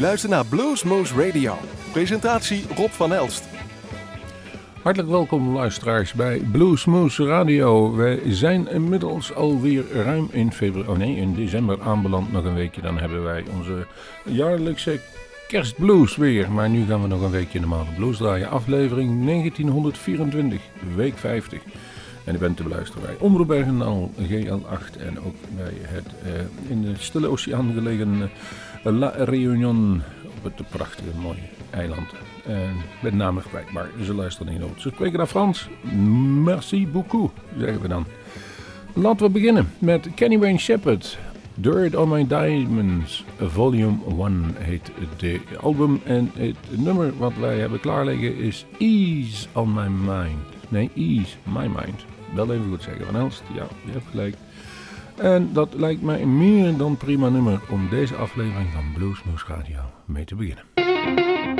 luistert naar Bluesmoose Radio. Presentatie Rob van Elst. Hartelijk welkom luisteraars bij Bluesmoose Radio. Wij zijn inmiddels alweer ruim in februari, oh nee, in december aanbeland. Nog een weekje, dan hebben wij onze jaarlijkse kerstblues weer. Maar nu gaan we nog een weekje normale blues draaien. Aflevering 1924, week 50. En u bent te beluisteren bij Omroep Bergenal, GL8 en ook bij het uh, in de Stille Oceaan gelegen uh, La Réunion op het prachtige mooie eiland. En met name maar ze luisteren niet op. Ze spreken naar Frans. Merci beaucoup, zeggen we dan. Laten we beginnen met Kenny Wayne Shepherd. Dirt on My Diamonds, Volume 1 heet de album. En het nummer wat wij hebben klaarleggen is Ease on My Mind. Nee, Ease My Mind. Wel even goed zeggen, Van Elst. Ja, je hebt gelijk. En dat lijkt mij meer dan prima nummer om deze aflevering van Bluesmoose Radio mee te beginnen.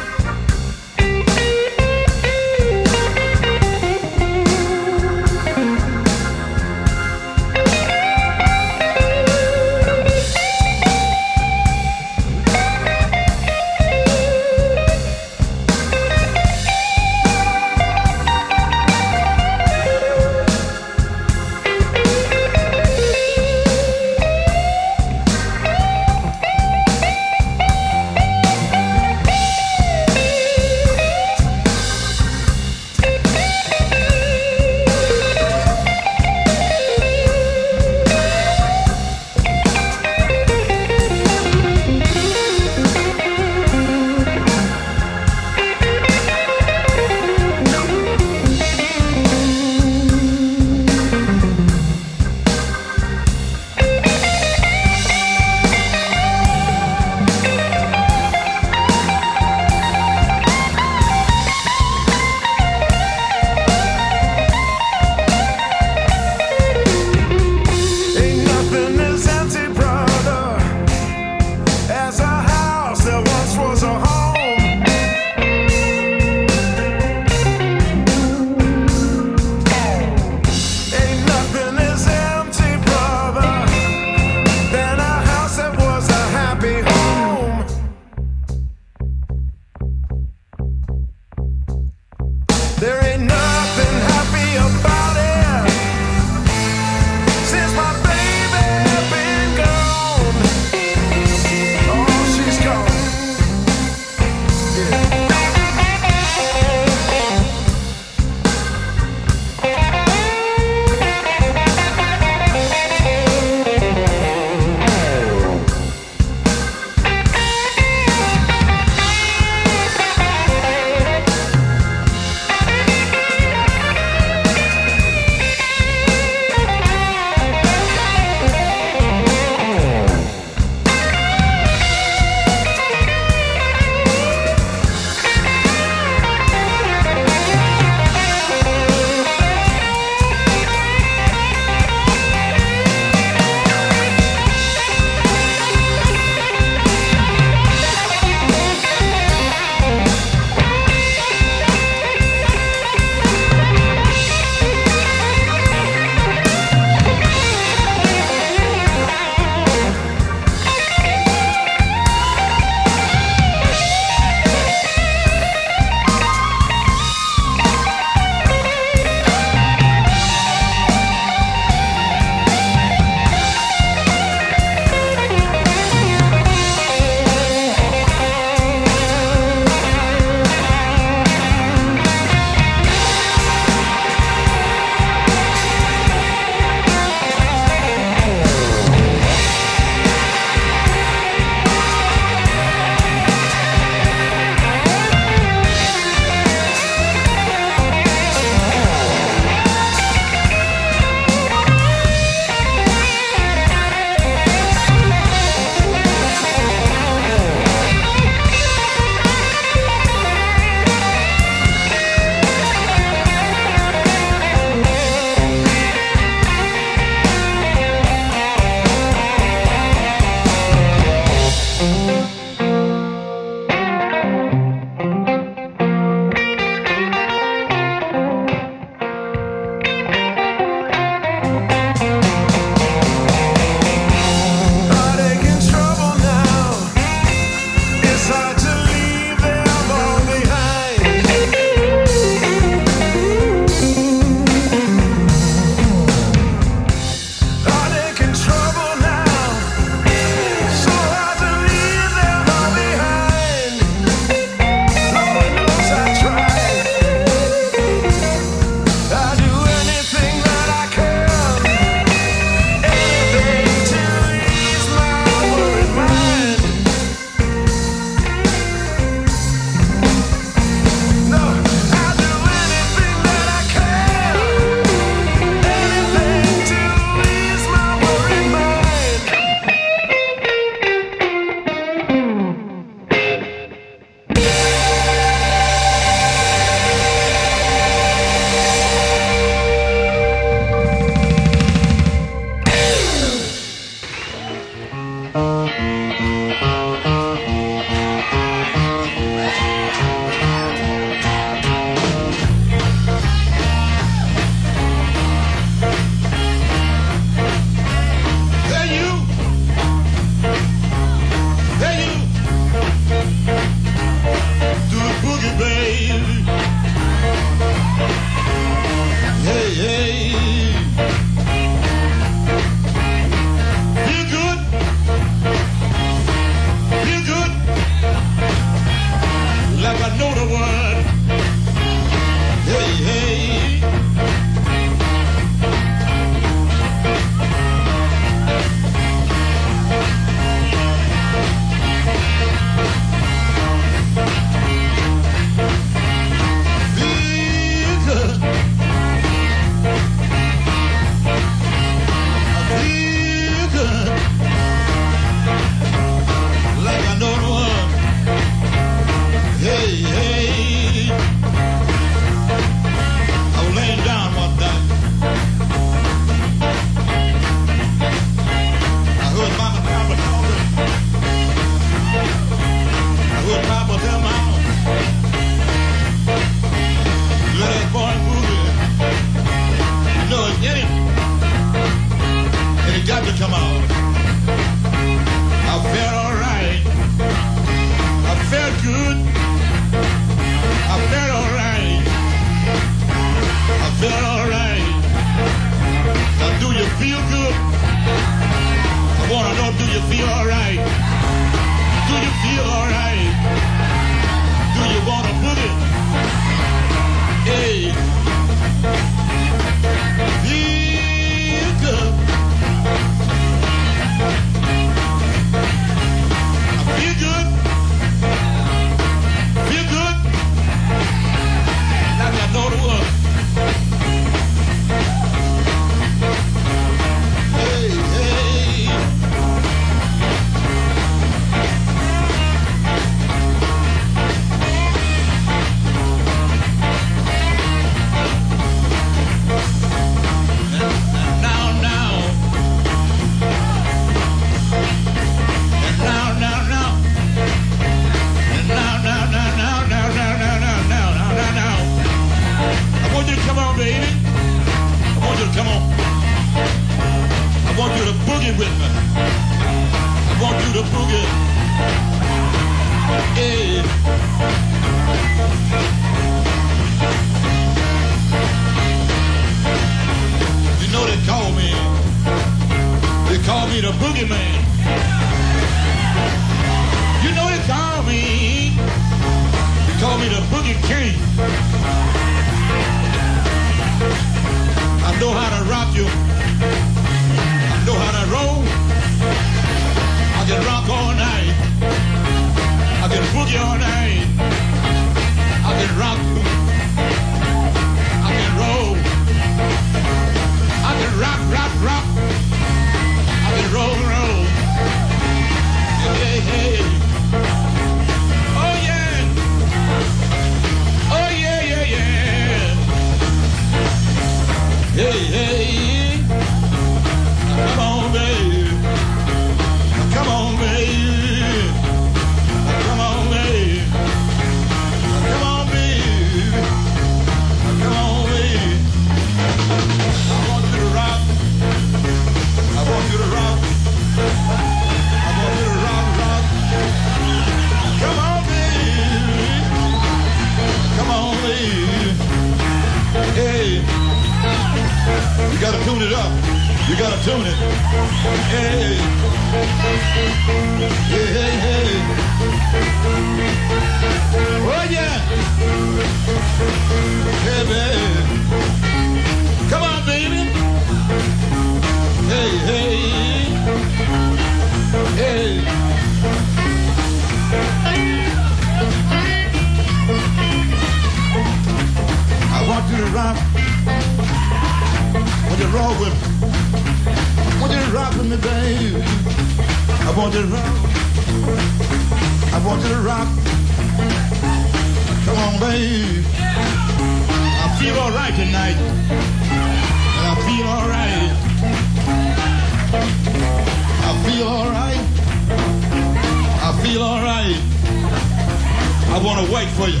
I want to wait for you.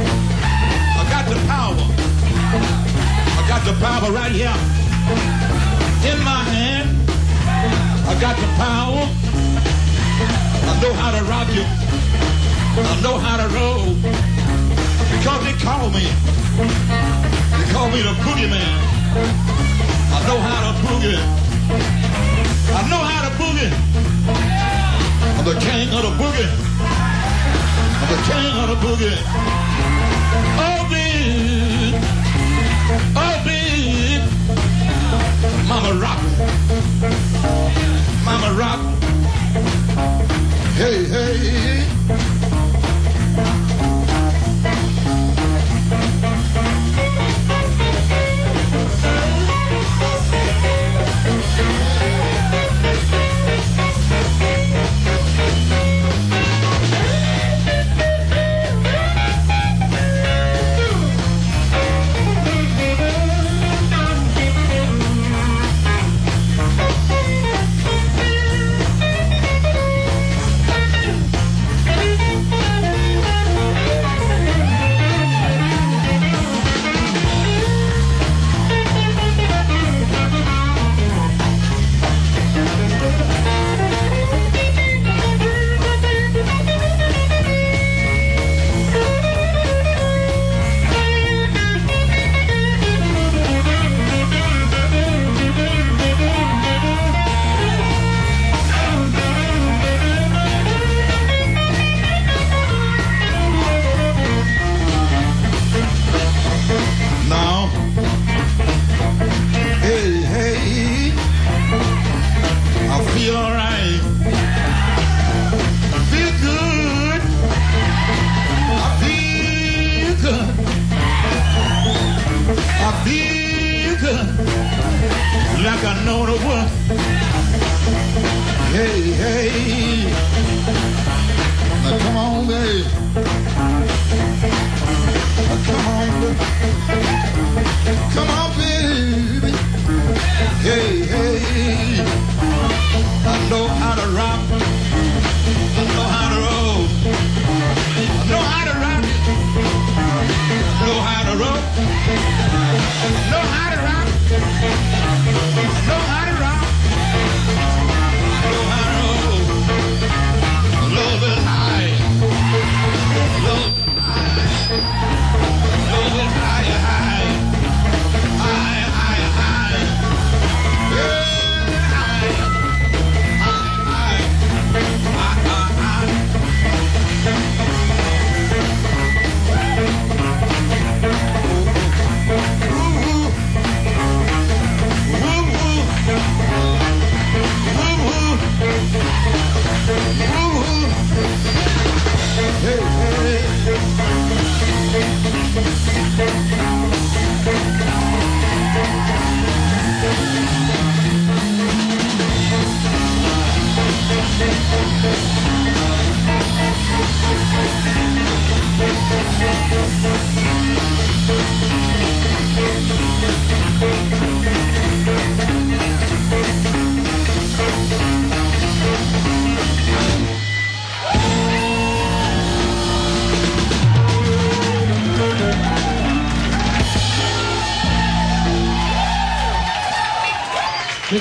I got the power. I got the power right here. In my hand. I got the power. I know how to rock you. I know how to roll. Because they call me. They call me the boogeyman. I know how to boogie. I know how to boogie. I'm the king of the boogie the king of the boogie. Oh, big, oh, big. Mama rock, mama rock. Hey, hey.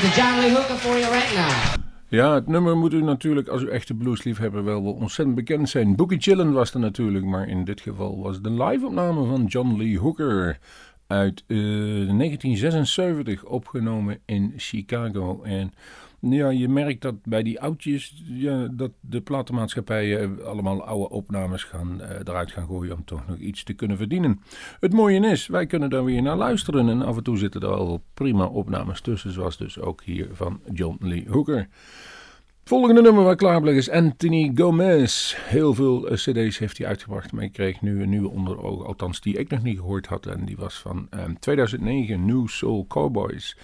John Lee Hooker right now. Ja, het nummer moet u natuurlijk als u echte bluesliefhebber wel wel ontzettend bekend zijn. Boogie Chillen was er natuurlijk, maar in dit geval was de live-opname van John Lee Hooker uit eh, 1976 opgenomen in Chicago. En ja, je merkt dat bij die oudjes dat de platenmaatschappijen allemaal oude opnames gaan, uh, eruit gaan gooien om toch nog iets te kunnen verdienen. Het mooie is, wij kunnen daar weer naar luisteren en af en toe zitten er wel prima opnames tussen, zoals dus ook hier van John Lee Hooker. Volgende nummer waar klaar bleef is Anthony Gomez. Heel veel eh, cd's heeft hij uitgebracht, maar ik kreeg nu een nieuwe onder ogen, althans die ik nog niet gehoord had. En die was van 2009, ehm, New Soul Cowboys.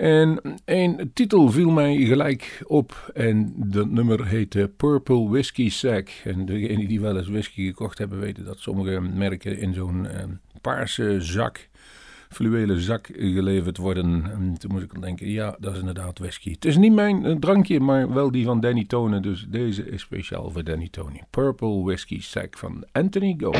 En een titel viel mij gelijk op en dat nummer heette Purple Whiskey Sack. En degenen die wel eens whisky gekocht hebben weten dat sommige merken in zo'n ehm, paarse zak fluwelen zak geleverd worden. En toen moest ik denken, ja, dat is inderdaad whisky. Het is niet mijn eh, drankje, maar wel die van Danny Tone. Dus deze is speciaal voor Danny Tony. Purple Whiskey Sack van Anthony Gold.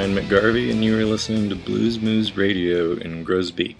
Ryan McGarvey, and you are listening to Blues Moose Radio in Grosbeak.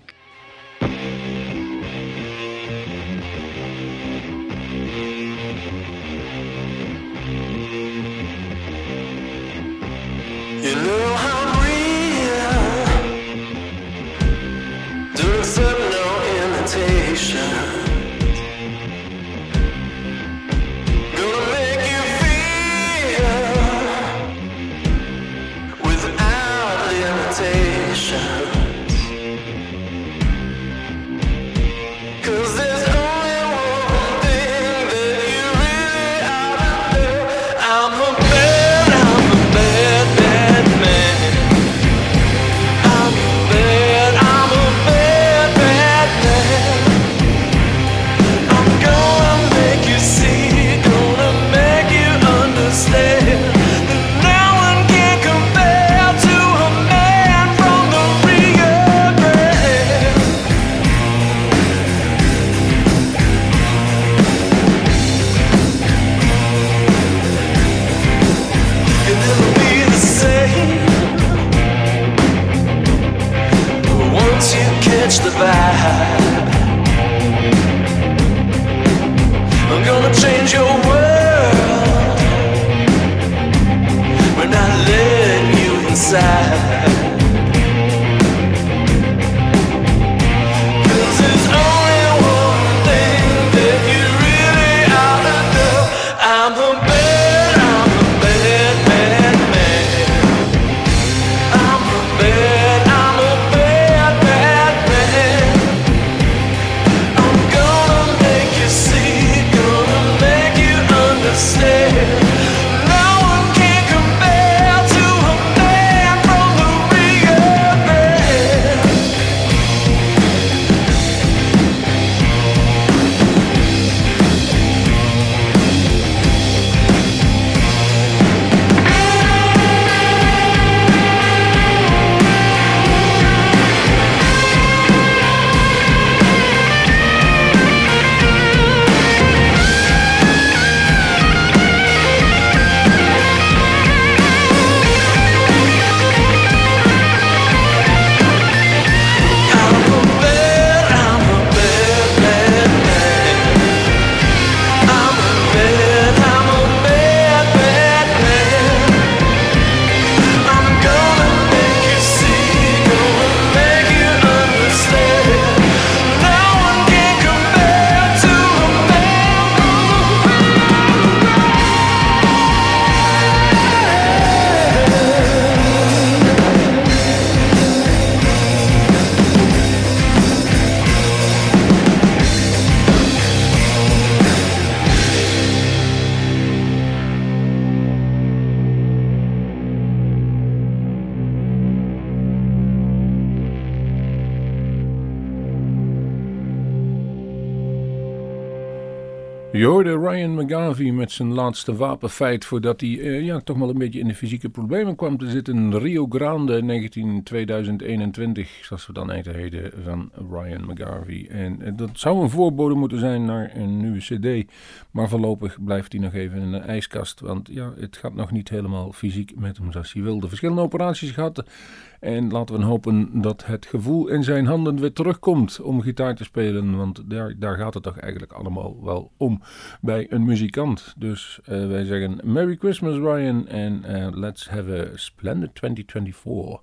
Ryan McGarvey met zijn laatste wapenfeit voordat hij eh, ja, toch wel een beetje in de fysieke problemen kwam te zitten. Rio Grande 19, 2021, zoals we dan eten heden, van Ryan McGarvey. En eh, dat zou een voorbode moeten zijn naar een nieuwe cd. Maar voorlopig blijft hij nog even in de ijskast. Want ja, het gaat nog niet helemaal fysiek met hem zoals hij wilde. Verschillende operaties gehad. En laten we hopen dat het gevoel in zijn handen weer terugkomt om gitaar te spelen. Want daar, daar gaat het toch eigenlijk allemaal wel om bij een muzikant. Dus eh, wij zeggen Merry Christmas Ryan en eh, let's have a splendid 2024.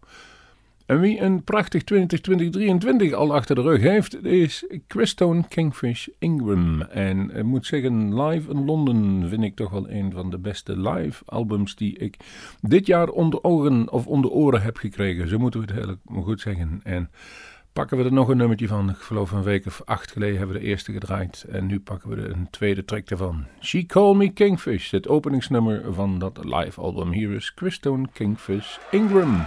En wie een prachtig 2023 al achter de rug heeft, is Christone Kingfish Ingram. En ik moet zeggen, live in Londen vind ik toch wel een van de beste live albums die ik dit jaar onder ogen of onder oren heb gekregen. Zo moeten we het eigenlijk goed zeggen. En pakken we er nog een nummertje van. Ik geloof een week of acht geleden hebben we de eerste gedraaid. En nu pakken we er een tweede track ervan. She Called Me Kingfish, het openingsnummer van dat live album. Hier is Christone Kingfish Ingram.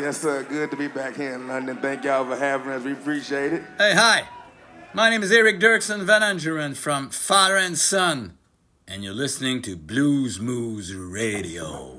Yes, sir. Good to be back here in London. Thank y'all for having us. We appreciate it. Hey, hi. My name is Eric Dirksen Van Angeren from Father and Son, and you're listening to Blues Moves Radio.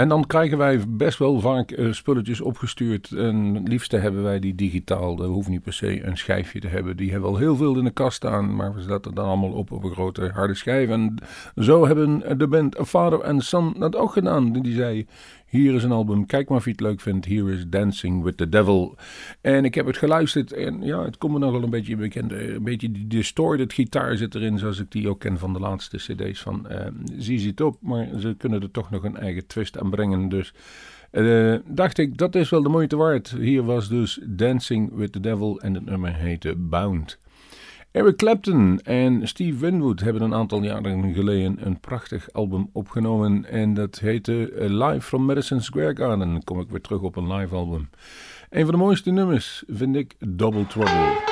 En dan krijgen wij best wel vaak eh, spulletjes opgestuurd. En het liefste hebben wij die digitaal. Dat hoeft niet per se een schijfje te hebben. Die hebben al heel veel in de kast staan. Maar we zetten dan allemaal op op een grote harde schijf. En zo hebben de band Father and Son dat ook gedaan. Die zei, hier is een album. Kijk maar of je het leuk vindt. Here is Dancing with the Devil. En ik heb het geluisterd. En ja, het komt me nog wel een beetje bekend. eh, Een beetje die distorted gitaar zit erin. Zoals ik die ook ken van de laatste cd's van uh, ZZ Top. Maar ze kunnen er toch nog een eigen twist aan brengen. Dus eh, dacht ik, dat is wel de moeite waard. Hier was dus Dancing with the Devil. En het nummer heette Bound. Eric Clapton en Steve Winwood hebben een aantal jaren geleden een prachtig album opgenomen. En dat heette eh, Live from Madison Square Garden. Dan kom ik weer terug op een live album. Een van de mooiste nummers vind ik Double Trouble.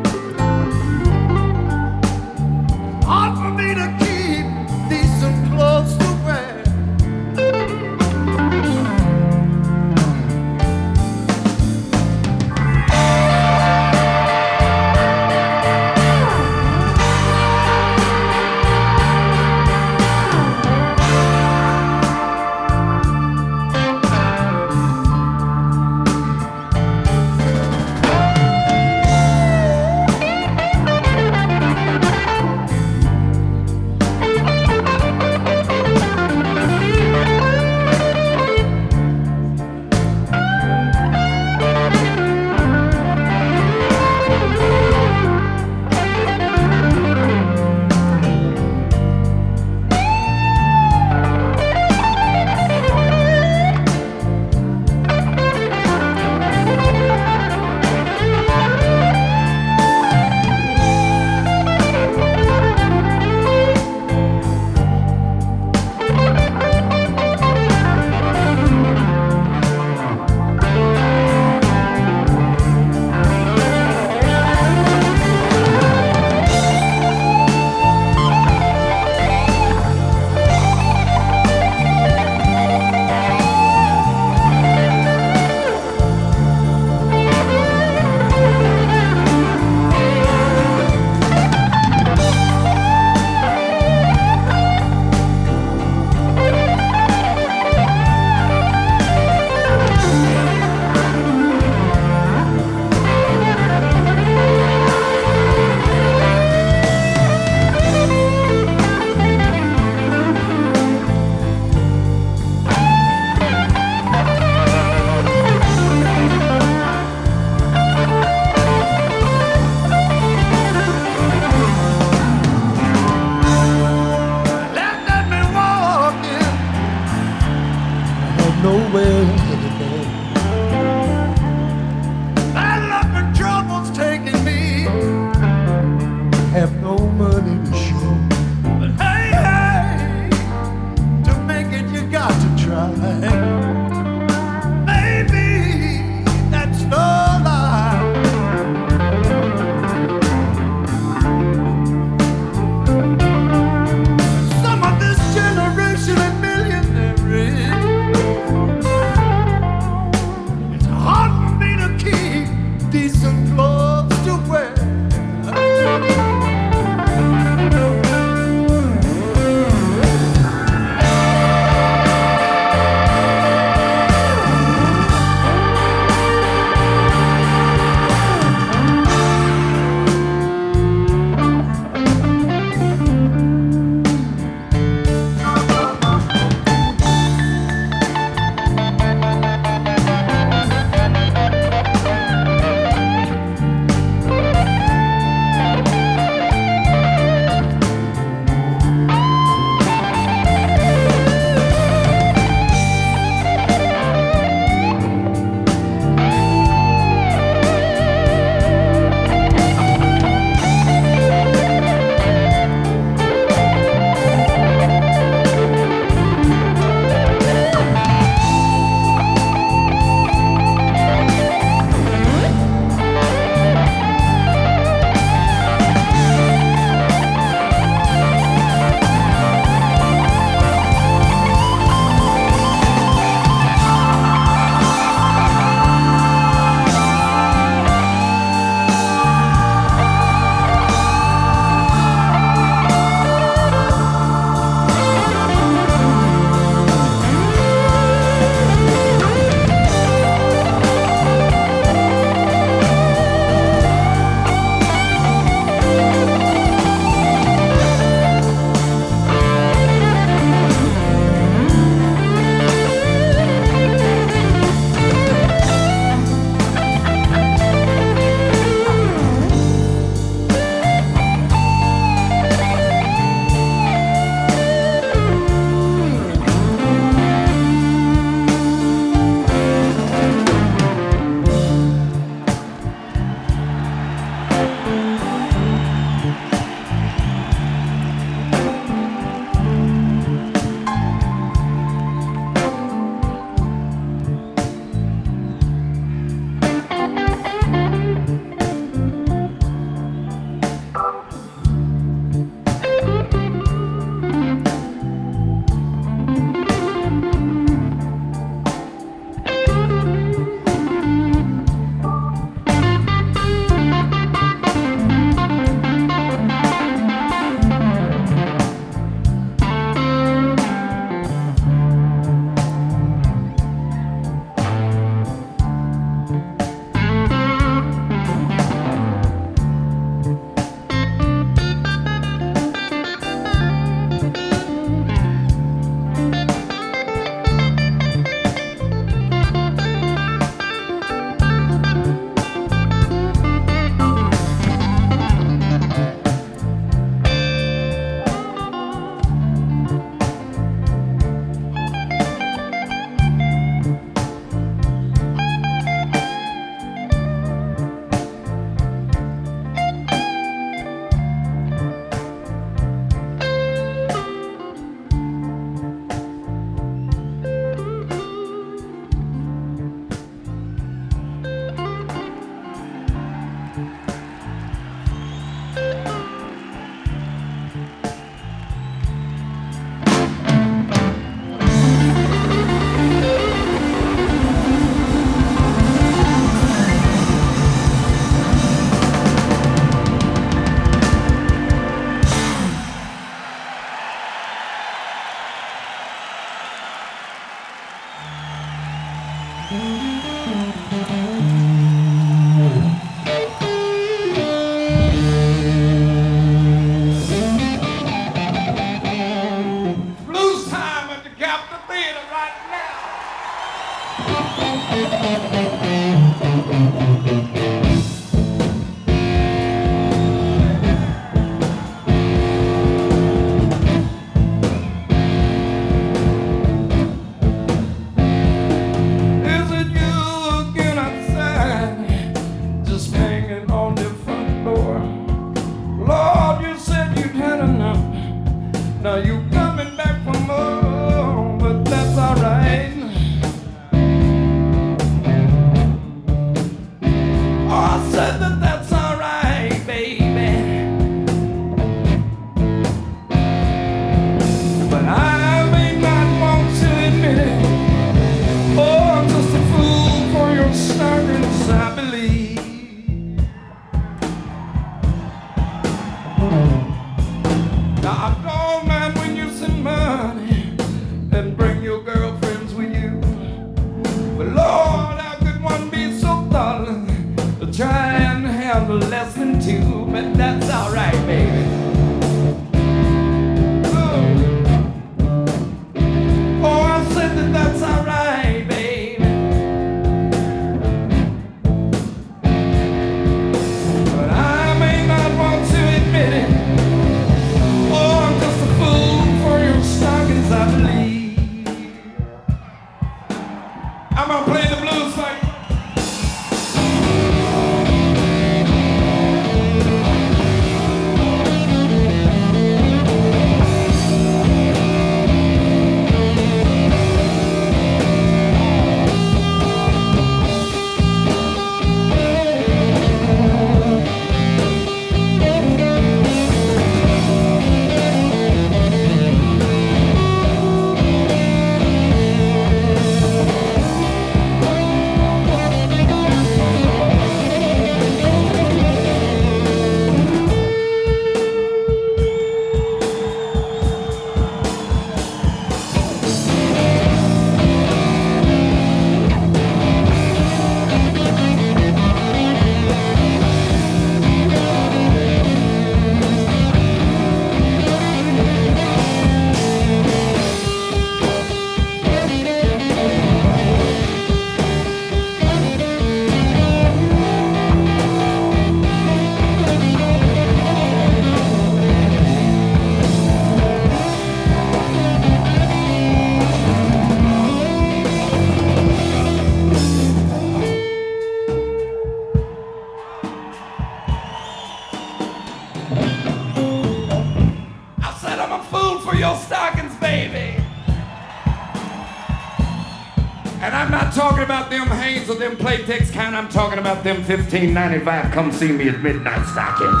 Or them Playtex kind. I'm talking about them 1595 come see me at midnight stockings.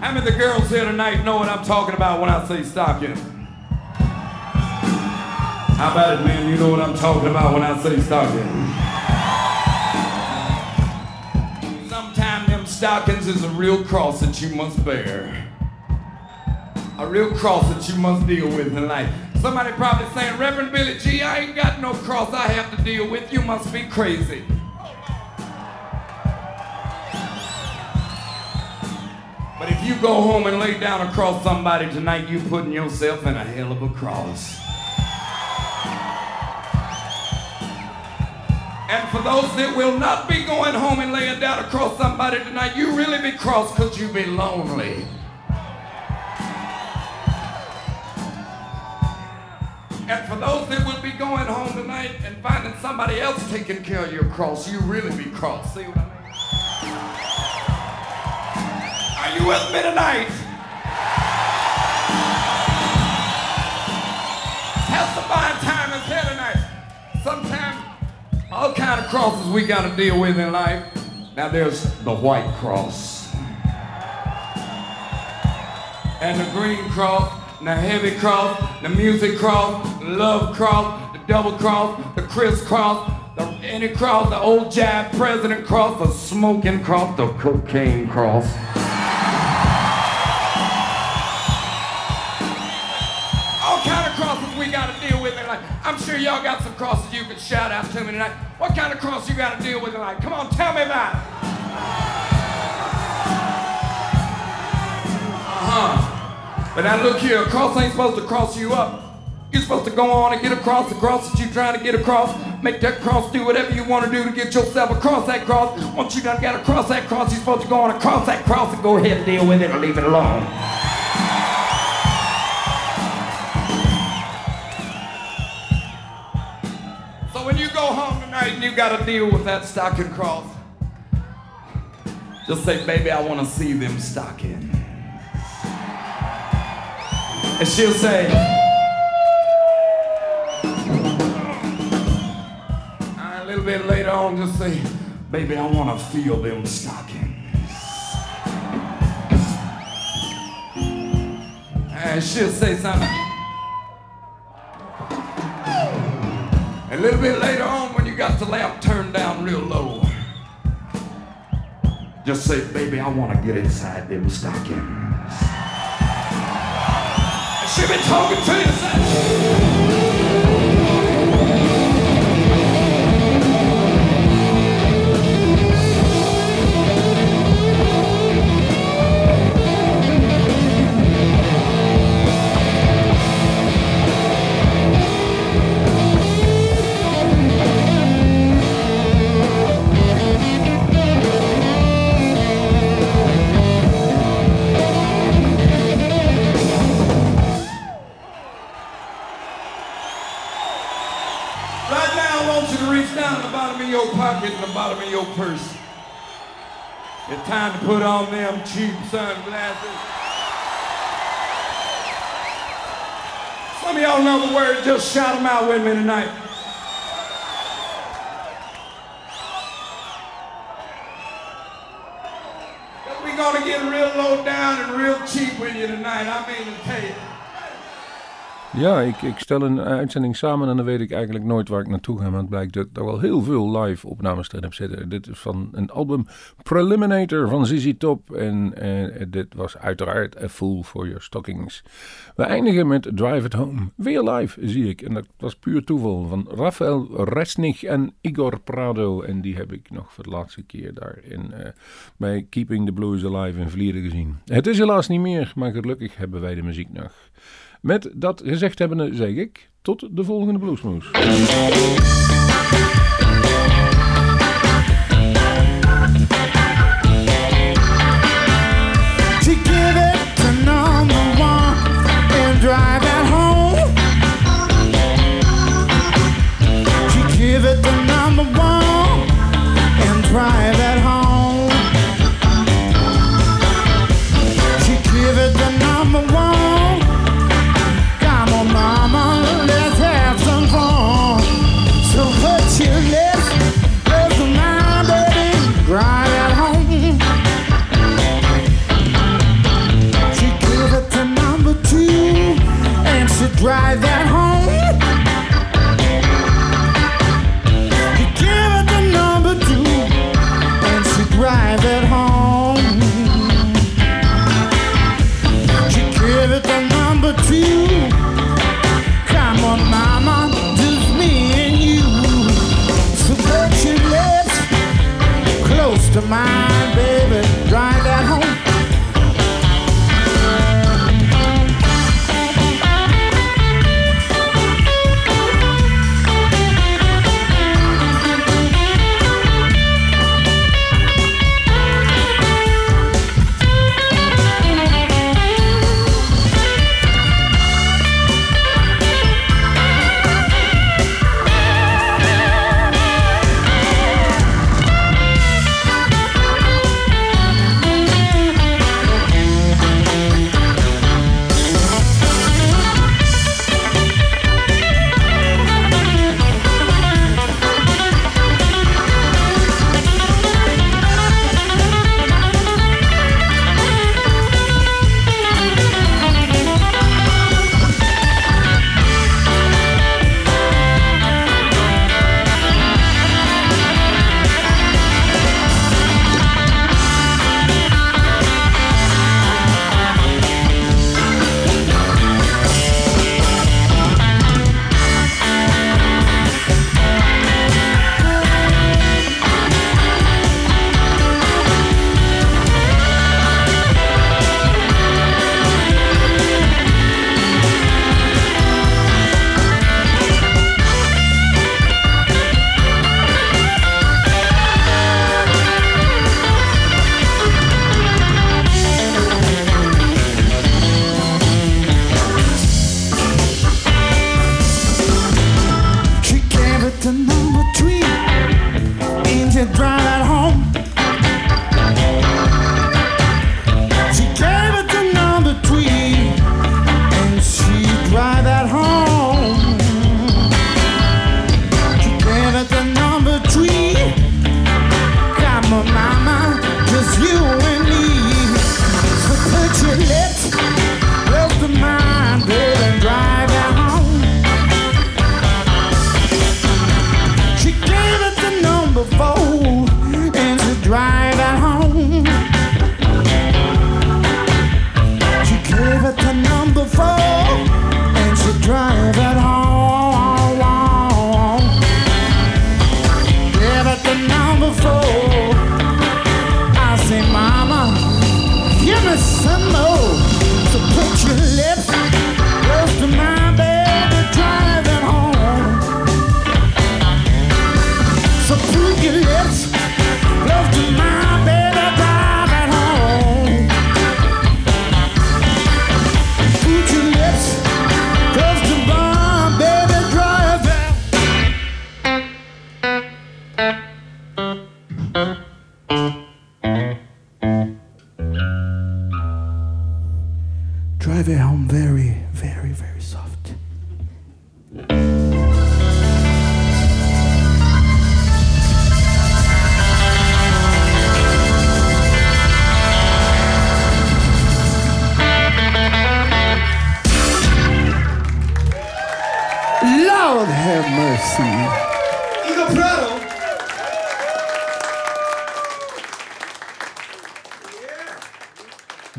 How many of the girls here tonight know what I'm talking about when I say stockings? How about it, man? You know what I'm talking about when I say stockings? Sometimes them stockings is a real cross that you must bear. A real cross that you must deal with in life. Somebody probably saying, Reverend Billy G, I ain't got no cross I have to deal with. You must be crazy. But if you go home and lay down across somebody tonight, you're putting yourself in a hell of a cross. And for those that will not be going home and laying down across somebody tonight, you really be cross because you be lonely. And for those that will be going home tonight and finding somebody else taking care of your cross, you really be cross. See what I mean? Are you with me tonight? Testifying time is here tonight. Sometimes all kind of crosses we got to deal with in life. Now there's the white cross. And the green cross, and the heavy cross, the music cross, love cross, the double cross, the crisscross, the any cross, the old jive president cross, the smoking cross, the cocaine cross. All kind of crosses we got to deal with life. I'm sure y'all got some crosses you could shout out to me tonight. What kind of cross you got to deal with life? Come on, tell me about it. Uh-huh. But now look here, a cross ain't supposed to cross you up. You're supposed to go on and get across the cross that you're trying to get across. Make that cross, do whatever you want to do to get yourself across that cross. Once you done got across that cross, you're supposed to go on across that cross and go ahead and deal with it or leave it alone. So when you go home tonight and you got to deal with that stocking cross, just say, baby, I want to see them stocking. And she'll say, little bit later on, just say, baby, I want to feel them stockings. And she'll say something. A little bit later on, when you got the lamp turned down real low, just say, baby, I want to get inside them stockings. She'll be talking to you. Say, your pocket and the bottom of your purse. It's time to put on them cheap sunglasses. Some of y'all know the word, just shout them out with me tonight. We're gonna get real low down and real cheap with you tonight. I mean to tell you. Ja, ik, ik stel een uitzending samen en dan weet ik eigenlijk nooit waar ik naartoe ga. Het blijkt dat er wel heel veel live opnames erin heb zitten. Dit is van een album Preliminator van ZZ Top. En eh, dit was uiteraard A Fool for Your Stockings. We eindigen met Drive It Home. Weer live, zie ik. En dat was puur toeval. Van Rafael Resnig en Igor Prado. En die heb ik nog voor de laatste keer daar in, eh, bij Keeping the Blues Alive in Vlieren gezien. Het is helaas niet meer, maar gelukkig hebben wij de muziek nog. Met dat gezegd hebbende zeg ik tot de volgende Bluesmoes. mind, baby.